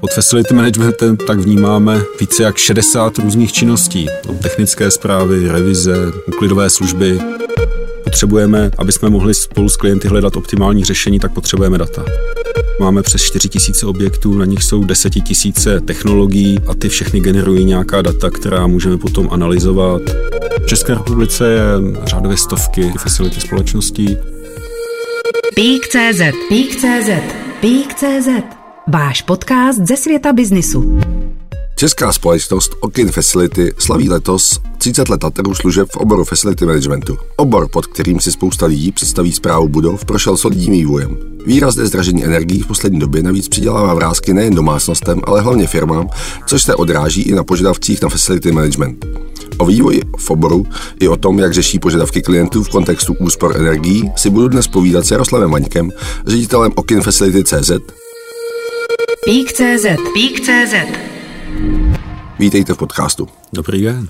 Pod facility managementem tak vnímáme více jak 60 různých činností. Od technické zprávy, revize, uklidové služby. Potřebujeme, aby jsme mohli spolu s klienty hledat optimální řešení, tak potřebujeme data. Máme přes 4 000 objektů, na nich jsou 10 000 technologií a ty všechny generují nějaká data, která můžeme potom analyzovat. V České republice je řádově stovky facility společností. Pík.cz Pík.cz Pík.cz Váš podcast ze světa biznisu. Česká společnost Okin Facility slaví letos 30 let trhu služeb v oboru facility managementu. Obor, pod kterým si spousta lidí představí zprávu budov, prošel solidním vývojem. Výrazné zdražení energií v poslední době navíc přidělává vrázky nejen domácnostem, ale hlavně firmám, což se odráží i na požadavcích na facility management. O vývoji v oboru i o tom, jak řeší požadavky klientů v kontextu úspor energií, si budu dnes povídat s Jaroslavem Vaňkem, ředitelem Okin Facility CZ Pík.cz Pík.cz Vítejte v podcastu. Dobrý den.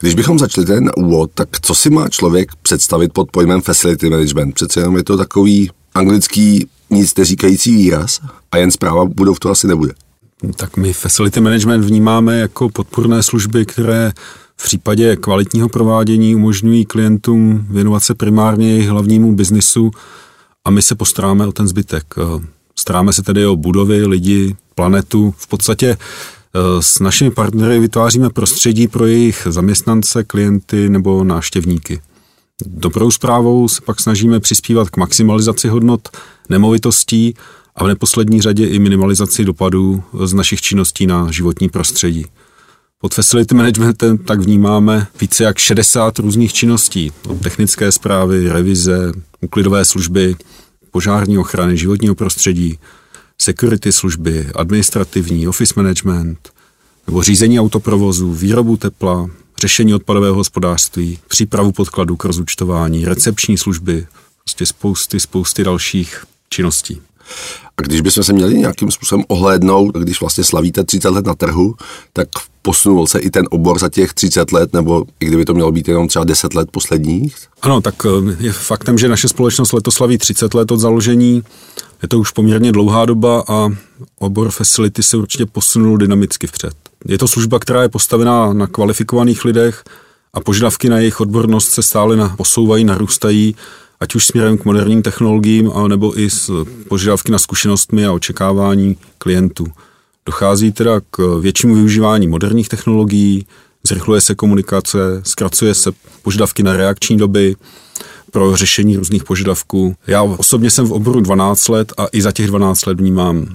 Když bychom začali ten úvod, tak co si má člověk představit pod pojmem facility management? Přece jenom je to takový anglický nic neříkající výraz a jen zpráva budov to asi nebude. Tak my facility management vnímáme jako podporné služby, které v případě kvalitního provádění umožňují klientům věnovat se primárně jejich hlavnímu biznisu a my se postaráme o ten zbytek. Staráme se tedy o budovy, lidi, planetu. V podstatě e, s našimi partnery vytváříme prostředí pro jejich zaměstnance, klienty nebo návštěvníky. Dobrou zprávou se pak snažíme přispívat k maximalizaci hodnot nemovitostí a v neposlední řadě i minimalizaci dopadů z našich činností na životní prostředí. Pod facility managementem tak vnímáme více jak 60 různých činností, od technické zprávy, revize, uklidové služby, požární ochrany, životního prostředí, security služby, administrativní, office management, nebo řízení autoprovozu, výrobu tepla, řešení odpadového hospodářství, přípravu podkladů k rozúčtování, recepční služby, prostě spousty, spousty dalších činností. A když bychom se měli nějakým způsobem ohlédnout, když vlastně slavíte 30 let na trhu, tak posunul se i ten obor za těch 30 let, nebo i kdyby to mělo být jenom třeba 10 let posledních? Ano, tak eh, je faktem, že naše společnost letos slaví 30 let od založení. Je to už poměrně dlouhá doba a obor facility se určitě posunul dynamicky vpřed. Je to služba, která je postavená na kvalifikovaných lidech a požadavky na jejich odbornost se stále posouvají, narůstají ať už směrem k moderním technologiím, nebo i s požadavky na zkušenostmi a očekávání klientů. Dochází teda k většímu využívání moderních technologií, zrychluje se komunikace, zkracuje se požadavky na reakční doby pro řešení různých požadavků. Já osobně jsem v oboru 12 let a i za těch 12 let vnímám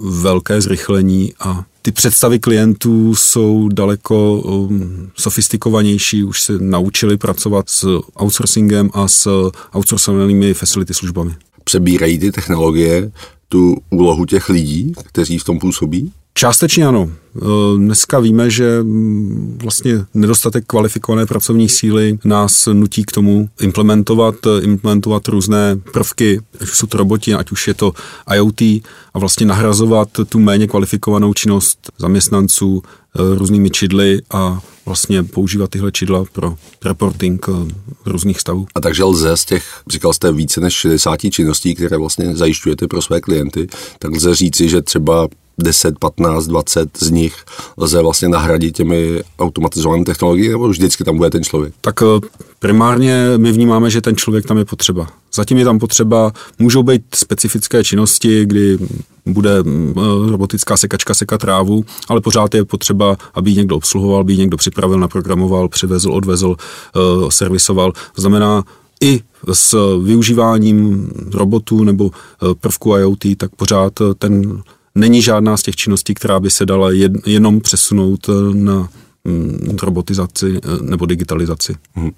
velké zrychlení a ty představy klientů jsou daleko um, sofistikovanější, už se naučili pracovat s outsourcingem a s outsourcovanými facility službami. Přebírají ty technologie tu úlohu těch lidí, kteří v tom působí? Částečně ano. E, dneska víme, že mm, vlastně nedostatek kvalifikované pracovní síly nás nutí k tomu implementovat, implementovat různé prvky, ať už jsou to roboti, ať už je to IoT a vlastně nahrazovat tu méně kvalifikovanou činnost zaměstnanců e, různými čidly a vlastně používat tyhle čidla pro reporting e, různých stavů. A takže lze z těch, říkal jste, více než 60 činností, které vlastně zajišťujete pro své klienty, tak lze říci, že třeba 10, 15, 20 z nich lze vlastně nahradit těmi automatizovanými technologiemi, nebo vždycky tam bude ten člověk? Tak eh, primárně my vnímáme, že ten člověk tam je potřeba. Zatím je tam potřeba, můžou být specifické činnosti, kdy bude mm, eh, robotická sekačka sekat trávu, ale pořád je potřeba, aby ji někdo obsluhoval, aby ji někdo připravil, naprogramoval, přivezl, odvezl, eh, servisoval. To znamená, i s využíváním robotů nebo prvku IoT, tak pořád ten není žádná z těch činností, která by se dala jenom přesunout eh, na mm, robotizaci eh, nebo digitalizaci. Hmm.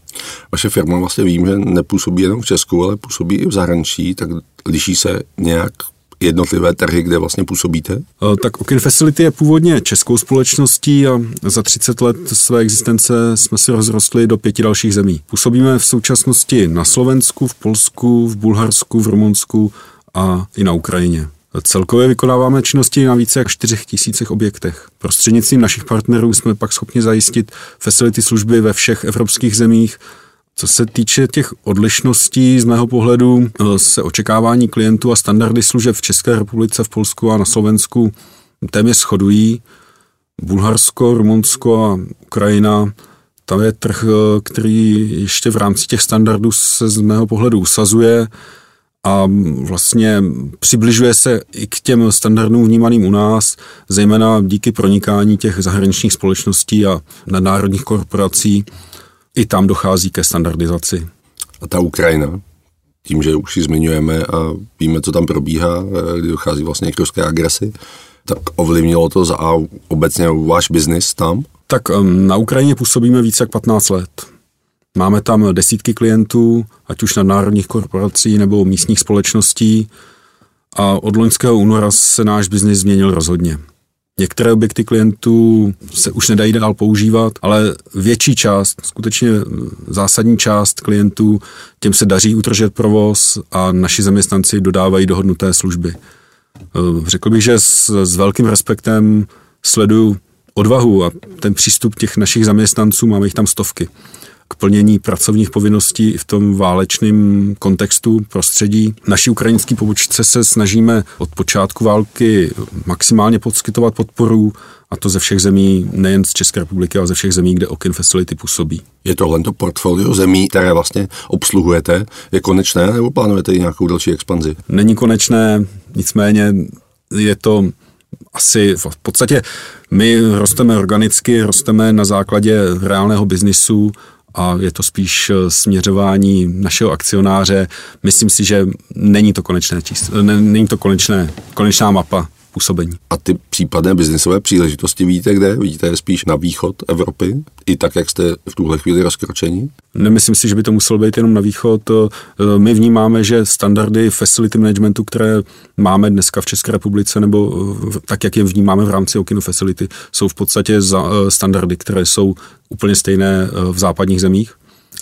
Vaše firma vlastně vím, že nepůsobí jenom v Česku, ale působí i v zahraničí, tak liší se nějak jednotlivé trhy, kde vlastně působíte? Eh, tak Okin Facility je původně českou společností a za 30 let své existence jsme se rozrostli do pěti dalších zemí. Působíme v současnosti na Slovensku, v Polsku, v Bulharsku, v Rumunsku a i na Ukrajině. Celkově vykonáváme činnosti na více jak 4 tisících objektech. Prostřednictvím našich partnerů jsme pak schopni zajistit facility služby ve všech evropských zemích. Co se týče těch odlišností, z mého pohledu se očekávání klientů a standardy služeb v České republice, v Polsku a na Slovensku téměř shodují. Bulharsko, Rumunsko a Ukrajina, tam je trh, který ještě v rámci těch standardů se z mého pohledu usazuje a vlastně přibližuje se i k těm standardům vnímaným u nás, zejména díky pronikání těch zahraničních společností a nadnárodních korporací. I tam dochází ke standardizaci. A ta Ukrajina, tím, že už ji zmiňujeme a víme, co tam probíhá, kdy dochází vlastně k ruské agresi, tak ovlivnilo to za obecně váš biznis tam? Tak na Ukrajině působíme více jak 15 let. Máme tam desítky klientů, ať už národních korporací nebo místních společností a od loňského února se náš biznis změnil rozhodně. Některé objekty klientů se už nedají dál používat, ale větší část, skutečně zásadní část klientů, těm se daří utržet provoz a naši zaměstnanci dodávají dohodnuté služby. Řekl bych, že s, s velkým respektem sleduju odvahu a ten přístup těch našich zaměstnanců, máme jich tam stovky, k plnění pracovních povinností v tom válečném kontextu, prostředí. Naší ukrajinské pobočce se snažíme od počátku války maximálně poskytovat podporu a to ze všech zemí, nejen z České republiky, ale ze všech zemí, kde Okin Facility působí. Je tohle to portfolio zemí, které vlastně obsluhujete, je konečné nebo plánujete i nějakou další expanzi? Není konečné, nicméně je to asi v podstatě my rosteme organicky, rosteme na základě reálného biznisu a je to spíš eh, směřování našeho akcionáře. Myslím si, že není to konečné číslo, není to konečné, konečná mapa působení. A ty případné biznisové příležitosti vidíte kde? Vidíte je spíš na východ Evropy? I tak, jak jste v tuhle chvíli rozkročení? Nemyslím si, že by to muselo být jenom na východ. Eh, my vnímáme, že standardy facility managementu, které máme dneska v České republice, nebo eh, tak, jak je vnímáme v rámci Okino Facility, jsou v podstatě eh, standardy, které jsou úplně stejné v západních zemích.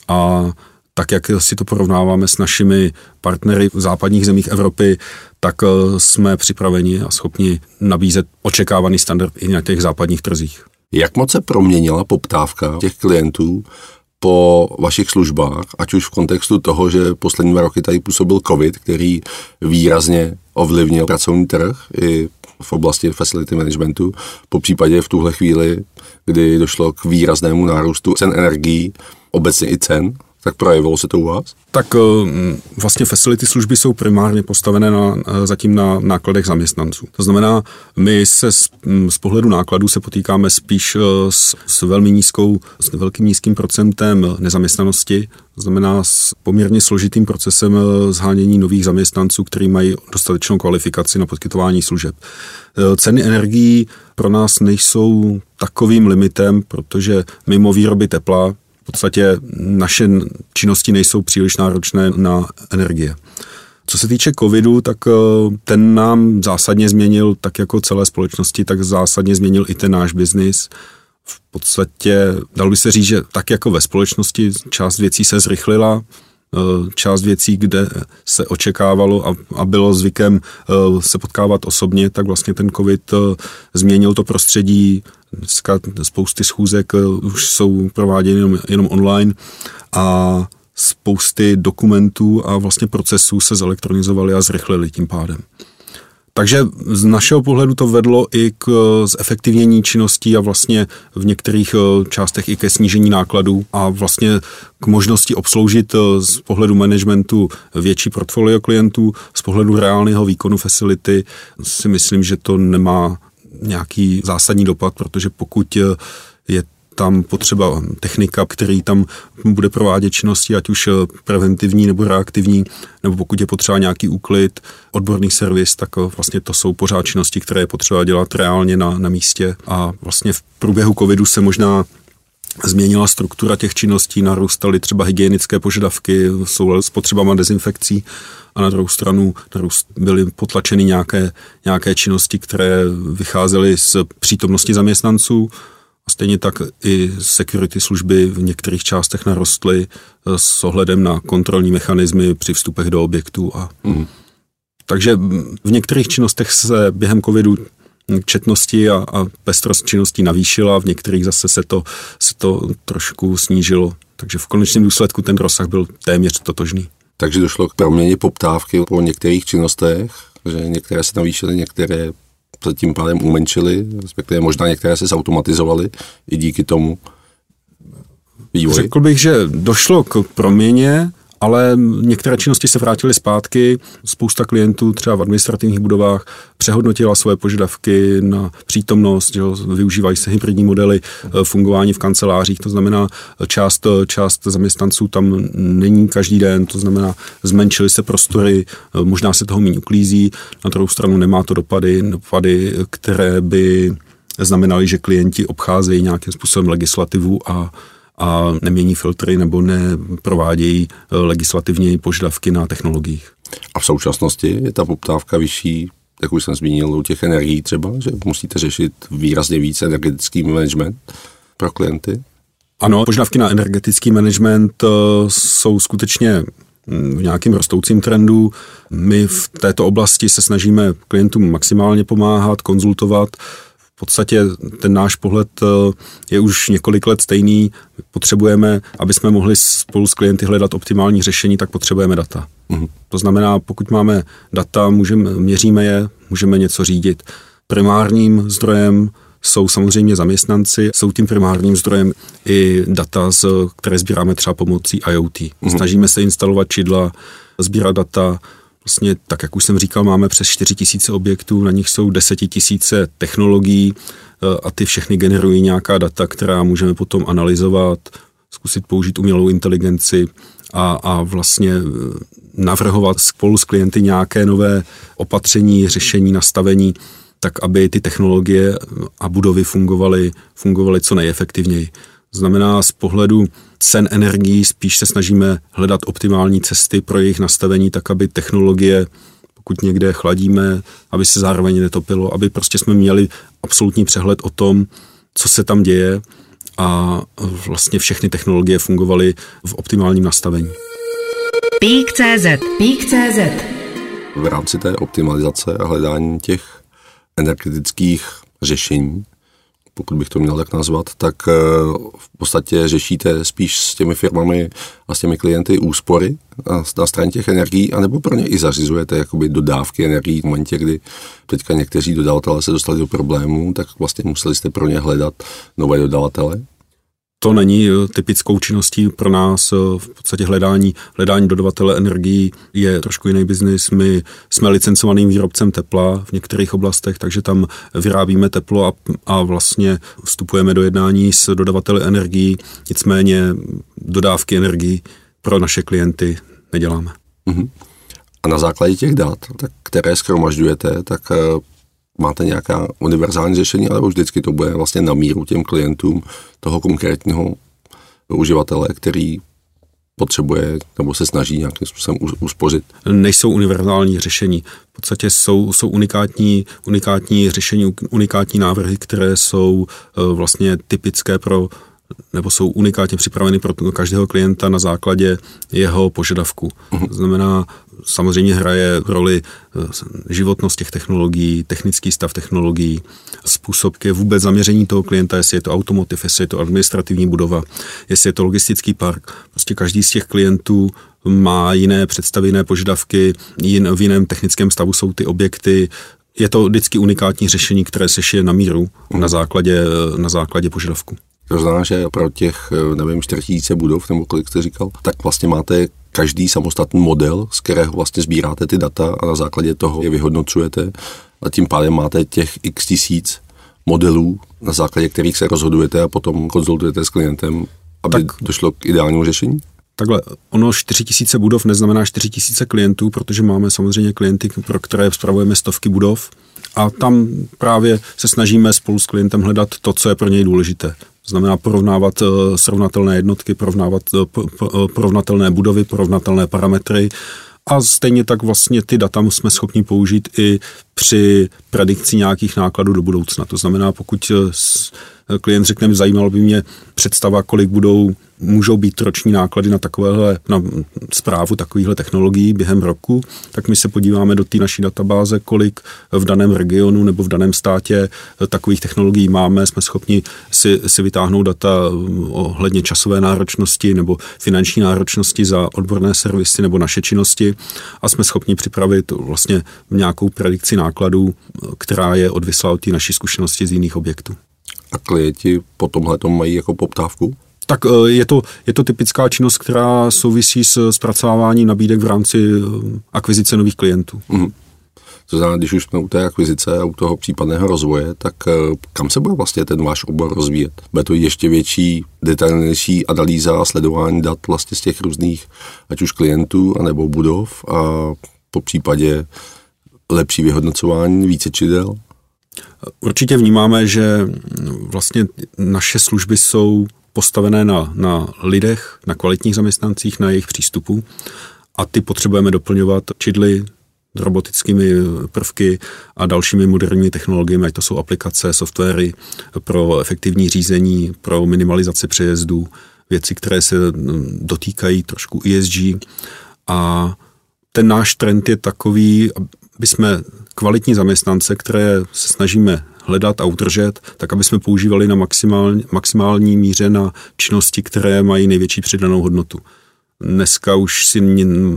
A tak jak si to porovnáváme s našimi partnery v západních zemích Evropy, tak eh, jsme připraveni a schopni nabízet očekávaný standard i na těch západních trzích. Jak moc se proměnila poptávka těch klientů po vašich službách, ať už v kontextu toho, že poslední dva roky tady působil COVID, který výrazně ovlivnil pracovní trh i v oblasti facility managementu, po případě v tuhle chvíli, kdy došlo k výraznému nárůstu cen energií, obecně i cen tak projevilo se to u vás? Tak eh, vlastně facility služby jsou primárně postavené na, eh, zatím na nákladech zaměstnanců. To znamená, my se z, z pohledu nákladů se potýkáme spíš eh, s, s velmi nízkou, s velkým nízkým procentem nezaměstnanosti, to znamená s poměrně složitým procesem zhánění nových zaměstnanců, kteří mají dostatečnou kvalifikaci na poskytování služeb. Ceny energií pro nás nejsou takovým limitem, protože mimo výroby tepla podstatě naše činnosti nejsou příliš náročné na energie. Co se týče covidu, tak eh, ten nám zásadně změnil, tak jako celé společnosti, tak zásadně změnil i ten náš biznis. V podstatě, dalo by se říct, že tak jako ve společnosti část věcí se zrychlila, část věcí, kde se očekávalo a, a bylo zvykem eh, se potkávat osobně, tak vlastně ten covid změnil to prostředí Dneska spousty schůzek eh, už jsou prováděny jenom, jenom online a spousty dokumentů a vlastně procesů se zelektronizovaly a zrychlily tím pádem. Takže z našeho pohledu to vedlo i k eh, zefektivnění činností a vlastně v některých eh, částech i ke snížení nákladů a vlastně k možnosti obsloužit z pohledu managementu větší portfolio klientů, z pohledu reálného výkonu facility si myslím, že to nemá nějaký zásadní dopad, protože pokud eh, tam potřeba technika, který tam bude provádět činnosti, ať už eh, preventivní nebo reaktivní, nebo pokud je potřeba nějaký úklid, odborný servis, tak eh, vlastně to jsou pořád činnosti, které je potřeba dělat reálně na, na místě. A vlastně v průběhu covidu se možná změnila struktura těch činností, narůstaly třeba hygienické požadavky, jsou s potřebama dezinfekcí a na druhou stranu byly potlačeny nějaké, nějaké činnosti, které vycházely z přítomnosti zaměstnanců stejně tak i security služby v některých částech narostly s ohledem na kontrolní mechanismy při vstupech do objektů. A, mm. Takže v některých činnostech se během covidu četnosti a, a pestrost činností navýšila, v některých zase se to, se to trošku snížilo. Takže v konečném důsledku ten rozsah byl téměř totožný. Takže došlo k proměně poptávky po některých činnostech, že některé se navýšily, některé tím pádem umenšily, respektive možná některé se zautomatizovaly i díky tomu vývoji? Řekl bych, že došlo k proměně, ale některé činnosti se vrátily zpátky. Spousta klientů třeba v administrativních budovách přehodnotila svoje požadavky na přítomnost, že využívají se hybridní modely eh, fungování v kancelářích, to znamená část, část zaměstnanců tam není každý den, to znamená zmenšily se prostory, eh, možná se toho méně uklízí, na druhou stranu nemá to dopady, dopady, které by znamenaly, že klienti obcházejí nějakým způsobem legislativu a a nemění filtry nebo neprovádějí eh, legislativní požadavky na technologiích. A v současnosti je ta poptávka vyšší, jak už jsem zmínil, u těch energií třeba, že musíte řešit výrazně více energetický management pro klienty? Ano, požadavky na energetický management eh, jsou skutečně hm, v nějakým rostoucím trendu. My v této oblasti se snažíme klientům maximálně pomáhat, konzultovat, podstatě ten náš pohled eh, je už několik let stejný. Potřebujeme, aby jsme mohli spolu s klienty hledat optimální řešení, tak potřebujeme data. Mm-hmm. To znamená, pokud máme data, můžeme, měříme je, můžeme něco řídit. Primárním zdrojem jsou samozřejmě zaměstnanci, jsou tím primárním zdrojem i data, z, které sbíráme třeba pomocí IoT. Mm-hmm. Snažíme se instalovat čidla, sbírat data, Vlastně, tak jak už jsem říkal, máme přes 4 tisíce objektů, na nich jsou 10 tisíce technologií eh, a ty všechny generují nějaká data, která můžeme potom analyzovat, zkusit použít umělou inteligenci a, a vlastně eh, navrhovat spolu s klienty nějaké nové opatření, řešení, nastavení, tak aby ty technologie a budovy fungovaly, fungovaly co nejefektivněji. Znamená z pohledu cen energií spíš se snažíme hledat optimální cesty pro jejich nastavení, tak aby technologie, pokud někde chladíme, aby se zároveň netopilo, aby prostě jsme měli absolutní přehled o tom, co se tam děje a vlastně všechny technologie fungovaly v optimálním nastavení. Pík.cz Pík.cz V rámci té optimalizace a hledání těch energetických řešení pokud bych to měl tak nazvat, tak eh, v podstatě řešíte spíš s těmi firmami a s těmi klienty úspory na straně těch energií, anebo pro ně i zařizujete jakoby dodávky energií v momentě, kdy teďka někteří dodavatelé se dostali do problémů, tak vlastně museli jste pro ně hledat nové dodavatele? To není eh, typickou činností pro nás. Eh, v podstatě hledání, hledání dodavatele energií je trošku jiný biznis. My jsme licencovaným výrobcem tepla v některých oblastech, takže tam vyrábíme teplo a, a vlastně vstupujeme do jednání s dodavateli energií. Nicméně dodávky energií pro naše klienty neděláme. Uh-huh. A na základě těch dat, tak, které schromažďujete, tak eh, máte nějaká univerzální řešení, ale vždycky to bude vlastně na míru těm klientům toho konkrétního uživatele, který potřebuje nebo se snaží nějakým způsobem uspořit. Nejsou univerzální řešení. V podstatě jsou, jsou unikátní, unikátní řešení, unikátní návrhy, které jsou uh, vlastně typické pro nebo jsou unikátně připraveny pro každého klienta na základě jeho požadavku. Uh-huh. To znamená, samozřejmě hraje roli eh, životnost těch technologií, technický stav technologií, způsob ke vůbec zaměření toho klienta, jestli je to automotiv, jestli je to administrativní budova, jestli je to logistický park. Prostě každý z těch klientů má jiné představy, jiné požadavky, jin, v jiném technickém stavu jsou ty objekty, je to vždycky unikátní řešení, které se šije na míru na mhm. základě, na základě požadavku. To znamená, že pro těch, nevím, 4000 budov, nebo kolik jste říkal, tak vlastně máte každý samostatný model, z kterého vlastně sbíráte ty data a na základě toho je vyhodnocujete a tím pádem máte těch x tisíc modelů, na základě kterých se rozhodujete a potom konzultujete s klientem, aby tak. došlo k ideálnímu řešení? Takhle, ono 4 tisíce budov neznamená 4 tisíce klientů, protože máme samozřejmě klienty, pro které spravujeme stovky budov a tam právě se snažíme spolu s klientem hledat to, co je pro něj důležité. Znamená porovnávat eh, srovnatelné jednotky, porovnávat eh, eh, porovnatelné budovy, porovnatelné parametry. A stejně tak vlastně ty data jsme schopni použít i při predikci nějakých nákladů do budoucna. To znamená, pokud klient řekne, zajímalo by mě představa, kolik budou můžou být roční náklady na takovéhle, na zprávu takovýchhle technologií během roku, tak my se podíváme do té naší databáze, kolik v daném regionu nebo v daném státě takových technologií máme, jsme schopni si, si vytáhnout data ohledně časové náročnosti nebo finanční náročnosti za odborné servisy nebo naše činnosti a jsme schopni připravit vlastně nějakou predikci nákladů, která je odvislá od té naší zkušenosti z jiných objektů. A klienti po tomhle mají jako poptávku? Tak eh, je to, je to typická činnost, která souvisí s zpracováváním nabídek v rámci eh, akvizice nových klientů. Mm. To znamená, když už jsme u té akvizice a u toho případného rozvoje, tak eh, kam se bude vlastně ten váš obor rozvíjet? Bude to ještě větší, detailnější analýza a sledování dat vlastně z těch různých, ať už klientů, anebo budov a po případě lepší vyhodnocování, více čidel? Určitě vnímáme, že vlastně naše služby jsou postavené na, na lidech, na kvalitních zaměstnancích, na jejich přístupu a ty potřebujeme doplňovat čidly, robotickými prvky a dalšími moderními technologiemi, ať to jsou aplikace, softwary pro efektivní řízení, pro minimalizaci přejezdů, věci, které se dotýkají trošku ESG a ten náš trend je takový, aby jsme kvalitní zaměstnance, které se snažíme hledat a udržet, tak aby jsme používali na maximální, maximální míře na činnosti, které mají největší přidanou hodnotu. Dneska už si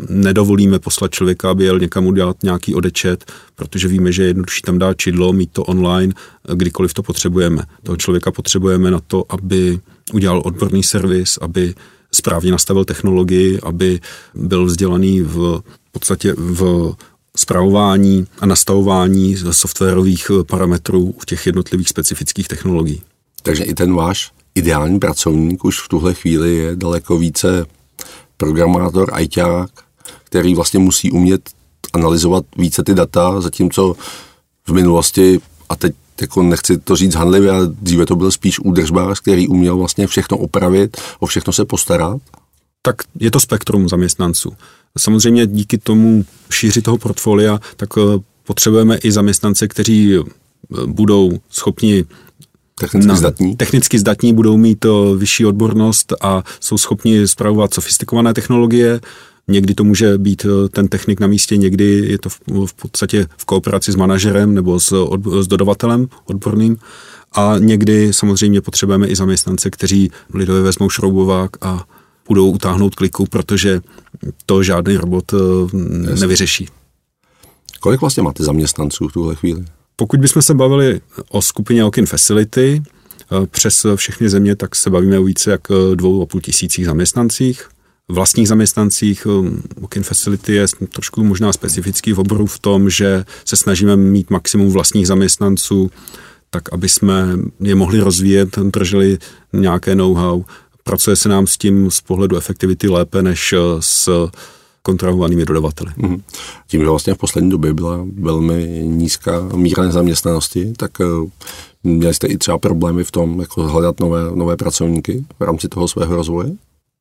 nedovolíme poslat člověka, aby jel někam udělat nějaký odečet, protože víme, že je jednodušší tam dát čidlo, mít to online, kdykoliv to potřebujeme. Toho člověka potřebujeme na to, aby udělal odborný servis, aby správně nastavil technologii, aby byl vzdělaný v podstatě v zpravování a nastavování softwarových parametrů v těch jednotlivých specifických technologií. Takže i ten váš ideální pracovník už v tuhle chvíli je daleko více programátor, ajťák, který vlastně musí umět analyzovat více ty data, zatímco v minulosti, a teď jako nechci to říct handlivě, ale dříve to byl spíš údržbář, který uměl vlastně všechno opravit, o všechno se postarat. Tak je to spektrum zaměstnanců. Samozřejmě díky tomu šíři toho portfolia, tak eh, potřebujeme i zaměstnance, kteří eh, budou schopni Technicky na, zdatní? Technicky zdatní, budou mít uh, vyšší odbornost a jsou schopni zpravovat sofistikované technologie. Někdy to může být ten technik na místě, někdy je to v, v podstatě v kooperaci s manažerem nebo s, od, s dodavatelem odborným. A někdy samozřejmě potřebujeme i zaměstnance, kteří lidově vezmou šroubovák a budou utáhnout kliku, protože to žádný robot uh, nevyřeší. Kolik vlastně máte zaměstnanců v tuhle chvíli? Pokud bychom se bavili o skupině Okin Facility eh, přes všechny země, tak se bavíme o více jak eh, dvou a půl tisících zaměstnancích. Vlastních zaměstnancích eh, Okin Facility je trošku možná specifický v oboru v tom, že se snažíme mít maximum vlastních zaměstnanců, tak aby jsme je mohli rozvíjet, drželi nějaké know-how. Pracuje se nám s tím z pohledu efektivity lépe než s kontrahovanými dodavateli. Mm. Tím, že vlastně v poslední době byla velmi nízká míra nezaměstnanosti, tak eh, měli jste i třeba problémy v tom, jako hledat nové, nové pracovníky v rámci toho svého rozvoje?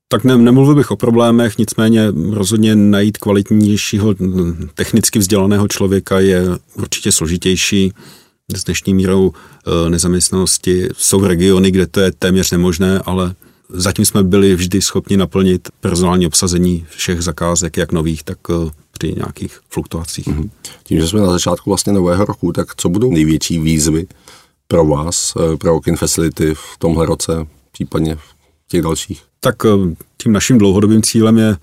Tak ne, nemluvil bych o problémech, nicméně rozhodně najít kvalitnějšího technicky vzdělaného člověka je určitě složitější. S dnešní mírou eh, nezaměstnanosti jsou regiony, kde to je téměř nemožné, ale Zatím jsme byli vždy schopni naplnit personální obsazení všech zakázek, jak nových, tak eh, při nějakých fluktuacích. Mm-hmm. Tím, že jsme na začátku vlastně nového roku, tak co budou největší výzvy pro vás, eh, pro Okin Facility v tomhle roce, případně v těch dalších? Tak eh, tím naším dlouhodobým cílem je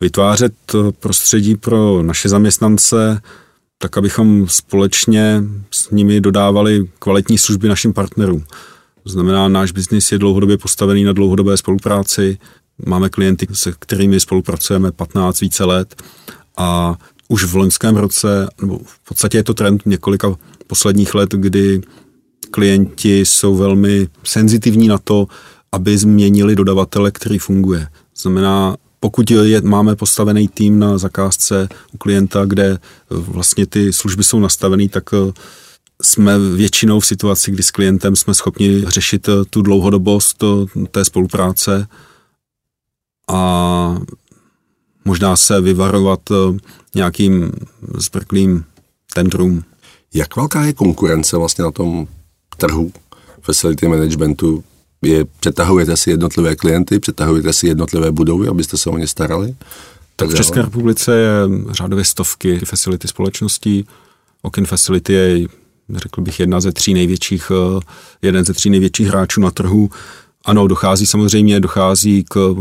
vytvářet prostředí pro naše zaměstnance, tak abychom společně s nimi dodávali kvalitní služby našim partnerům. To znamená, náš biznis je dlouhodobě postavený na dlouhodobé spolupráci. Máme klienty, se kterými spolupracujeme 15 více let a už v loňském roce, nebo v podstatě je to trend několika posledních let, kdy klienti jsou velmi senzitivní na to, aby změnili dodavatele, který funguje. Znamená, pokud je, máme postavený tým na zakázce u klienta, kde vlastně ty služby jsou nastavený, tak jsme většinou v situaci, kdy s klientem jsme schopni řešit eh, tu dlouhodobost eh, té spolupráce a možná se vyvarovat eh, nějakým zbrklým tendrům. Jak velká je konkurence vlastně na tom trhu facility managementu? Je, přetahujete si jednotlivé klienty, přetahujete si jednotlivé budovy, abyste se o ně starali? Tak v České republice je řádově stovky facility společností. Okin Facility je řekl bych, jedna ze tří největších, eh, jeden ze tří největších hráčů na trhu. Ano, dochází samozřejmě, dochází k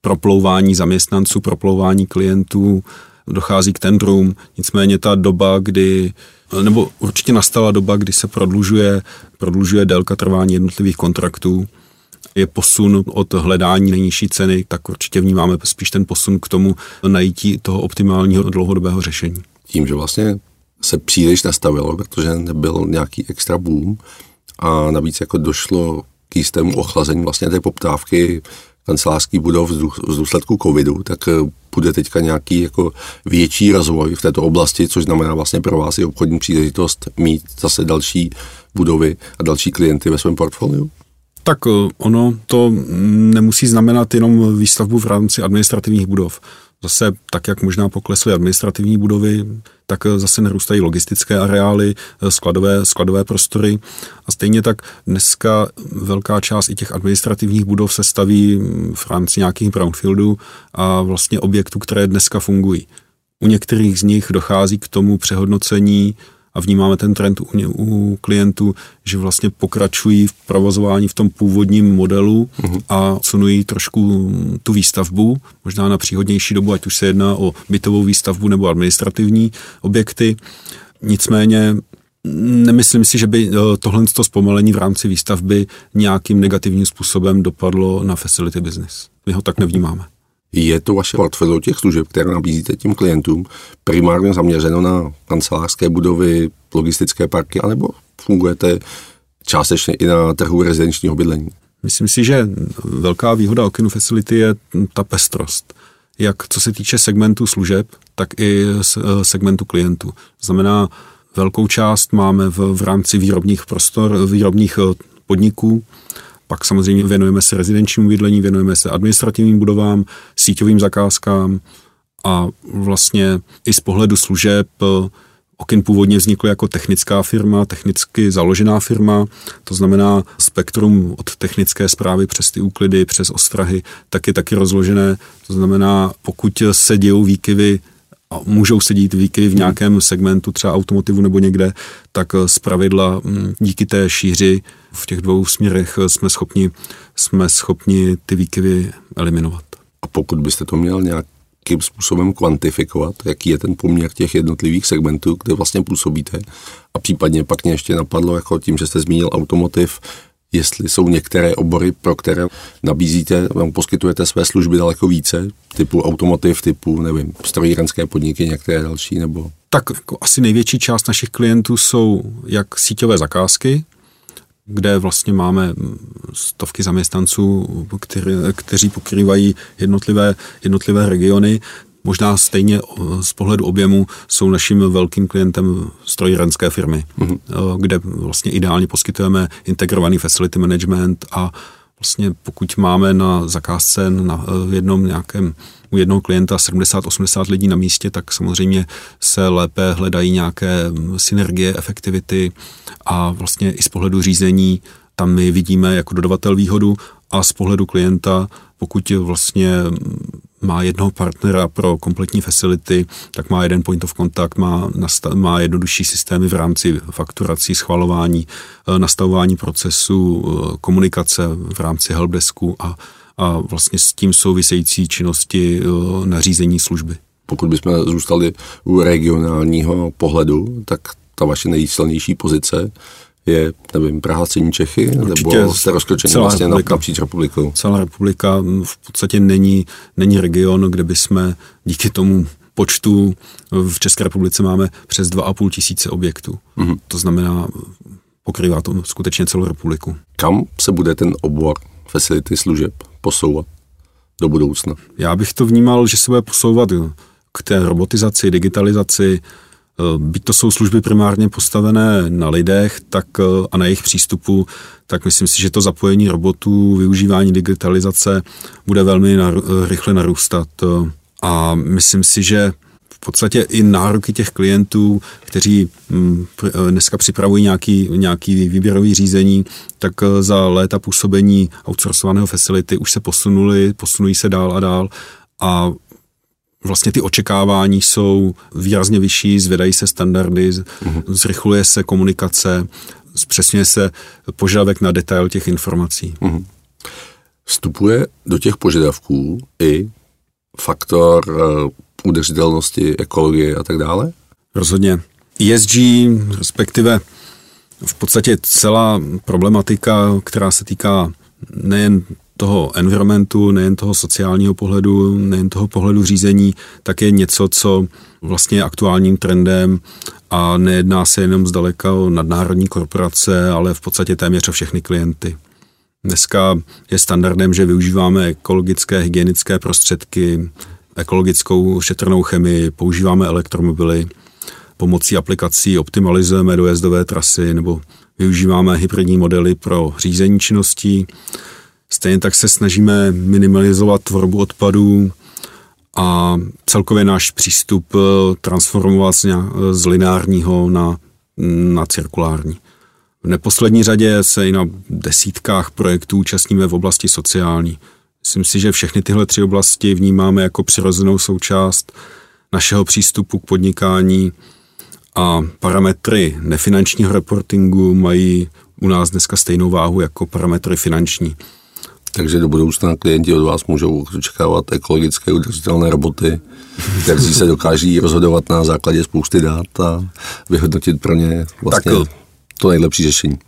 proplouvání zaměstnanců, proplouvání klientů, dochází k tendrům, nicméně ta doba, kdy nebo určitě nastala doba, kdy se prodlužuje, prodlužuje délka trvání jednotlivých kontraktů, je posun od hledání nejnižší ceny, tak určitě vnímáme spíš ten posun k tomu najítí toho optimálního dlouhodobého řešení. Tím, že vlastně se příliš nastavilo, protože nebyl nějaký extra boom a navíc jako došlo k jistému ochlazení vlastně té poptávky kancelářský budov z důsledku covidu, tak eh, bude teďka nějaký jako větší rozvoj v této oblasti, což znamená vlastně pro vás i obchodní příležitost mít zase další budovy a další klienty ve svém portfoliu? Tak eh, ono to nemusí znamenat jenom výstavbu v rámci administrativních budov. Zase tak, jak možná poklesly administrativní budovy, tak zase narůstají logistické areály, skladové, skladové prostory a stejně tak dneska velká část i těch administrativních budov se staví v rámci nějakých brownfieldů a vlastně objektů, které dneska fungují. U některých z nich dochází k tomu přehodnocení a vnímáme ten trend u, u klientů, že vlastně pokračují v provozování v tom původním modelu uh-huh. a sunují trošku tu výstavbu, možná na příhodnější dobu, ať už se jedná o bytovou výstavbu nebo administrativní objekty. Nicméně Nemyslím si, že by eh, tohle zpomalení v rámci výstavby nějakým negativním způsobem dopadlo na facility business. My ho tak nevnímáme. Je to vaše portfolio těch služeb, které nabízíte tím klientům, primárně zaměřeno na kancelářské budovy, logistické parky, anebo fungujete částečně i na trhu rezidenčního bydlení? Myslím si, že velká výhoda Okinu Facility je ta pestrost. Jak co se týče segmentu služeb, tak i segmentu klientů. Znamená, velkou část máme v, v rámci výrobních prostor, výrobních eh, podniků, pak samozřejmě věnujeme se rezidenčnímu bydlení, věnujeme se administrativním budovám, síťovým zakázkám a vlastně i z pohledu služeb eh, Okin původně vznikl jako technická firma, technicky založená firma, to znamená spektrum od technické zprávy přes ty úklidy, přes ostrahy, tak je taky rozložené. To znamená, pokud se dějou výkyvy a můžou se dít výkyvy v nějakém segmentu, třeba automotivu nebo někde, tak z pravidla mm, díky té šíři v těch dvou směrech jsme schopni, jsme schopni ty výkyvy eliminovat. A pokud byste to měl nějakým způsobem kvantifikovat, jaký je ten poměr těch jednotlivých segmentů, kde vlastně působíte, a případně pak mě ještě napadlo, jako tím, že jste zmínil automotiv, jestli jsou některé obory, pro které nabízíte, poskytujete své služby daleko více, typu automotiv, typu, nevím, strojírenské podniky, některé další, nebo... Tak jako asi největší část našich klientů jsou jak síťové zakázky, kde vlastně máme stovky zaměstnanců, který, kteří pokrývají jednotlivé, jednotlivé regiony. Možná stejně z pohledu objemu jsou naším velkým klientem strojírenské firmy, mm-hmm. kde vlastně ideálně poskytujeme integrovaný facility management a vlastně pokud máme na zakázce na jednom nějakém u jednoho klienta 70-80 lidí na místě, tak samozřejmě se lépe hledají nějaké synergie, efektivity a vlastně i z pohledu řízení tam my vidíme jako dodavatel výhodu a z pohledu klienta, pokud vlastně má jednoho partnera pro kompletní facility, tak má jeden point of contact, má, má jednodušší systémy v rámci fakturací, schvalování, eh, nastavování procesu, eh, komunikace v rámci helpdesku a, a vlastně s tím související činnosti eh, nařízení služby. Pokud bychom zůstali u regionálního pohledu, tak ta vaše nejsilnější pozice je, nevím, Praha, Střední Čechy, Určitě nebo jste rozkročení vlastně republika, napříč republikou? Celá republika v podstatě není, není region, kde bychom díky tomu počtu v České republice máme přes 2,5 tisíce objektů. Mm-hmm. To znamená, pokrývá to skutečně celou republiku. Kam se bude ten obor facility služeb posouvat do budoucna? Já bych to vnímal, že se bude posouvat k té robotizaci, digitalizaci, byť to jsou služby primárně postavené na lidech tak eh, a na jejich přístupu, tak myslím si, že to zapojení robotů, využívání digitalizace bude velmi eh, rychle narůstat. A myslím si, že v podstatě i nároky těch klientů, kteří mm, dneska připravují nějaký, nějaký výběrový řízení, tak za léta působení outsourcovaného facility už se posunuli, posunují se dál a dál a vlastně ty očekávání jsou výrazně vyšší, zvedají se standardy, uh-huh. zrychluje se komunikace, zpřesňuje se požadavek na detail těch informací. Uh-huh. Vstupuje do těch požadavků i faktor uh, udržitelnosti, ekologie a tak dále? Rozhodně. ESG, respektive v podstatě celá problematika, která se týká nejen toho environmentu, nejen toho sociálního pohledu, nejen toho pohledu řízení, tak je něco, co vlastně je aktuálním trendem a nejedná se jenom zdaleka o nadnárodní korporace, ale v podstatě téměř o všechny klienty. Dneska je standardem, že využíváme ekologické hygienické prostředky, ekologickou šetrnou chemii, používáme elektromobily, pomocí aplikací optimalizujeme dojezdové trasy nebo využíváme hybridní modely pro řízení činností. Stejně tak se snažíme minimalizovat tvorbu odpadů a celkově náš přístup eh, transformovat z lineárního na, na cirkulární. V neposlední řadě se i na desítkách projektů účastníme v oblasti sociální. Myslím si, že všechny tyhle tři oblasti vnímáme jako přirozenou součást našeho přístupu k podnikání a parametry nefinančního reportingu mají u nás dneska stejnou váhu jako parametry finanční. Takže do budoucna klienti od vás můžou očekávat ekologické udržitelné roboty, které se dokáží rozhodovat na základě spousty dát a vyhodnotit pro ně vlastně tak, to nejlepší řešení.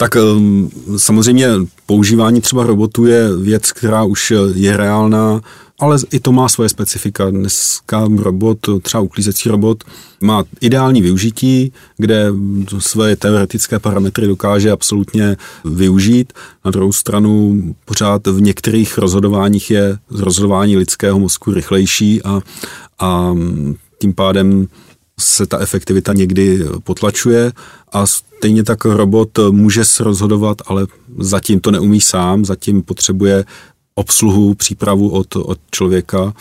Tak um, samozřejmě používání třeba robotů je věc, která už je reálná, ale i to má svoje specifika. Dneska robot, třeba uklízecí robot, má ideální využití, kde své teoretické parametry dokáže absolutně využít. Na druhou stranu pořád v některých rozhodováních je rozhodování lidského mozku rychlejší a, a tím pádem se ta efektivita někdy potlačuje a stejně tak robot může se rozhodovat, ale zatím to neumí sám, zatím potřebuje obsluhu, přípravu od, od člověka.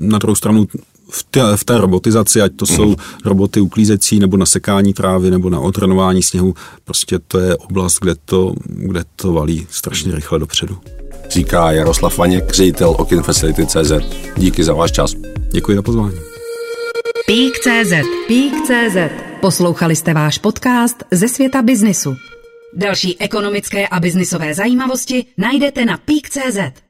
Na druhou stranu v té, v té robotizaci, ať to jsou roboty uklízecí nebo na sekání trávy nebo na otrenování sněhu, prostě to je oblast, kde to, kde to valí strašně rychle dopředu. Říká Jaroslav Vaněk, ředitel Okin Facility CZ. Díky za váš čas. Děkuji za pozvání. Pík.cz Pík.cz Poslouchali jste váš podcast ze světa biznisu. Další ekonomické a biznisové zajímavosti najdete na Pík.cz.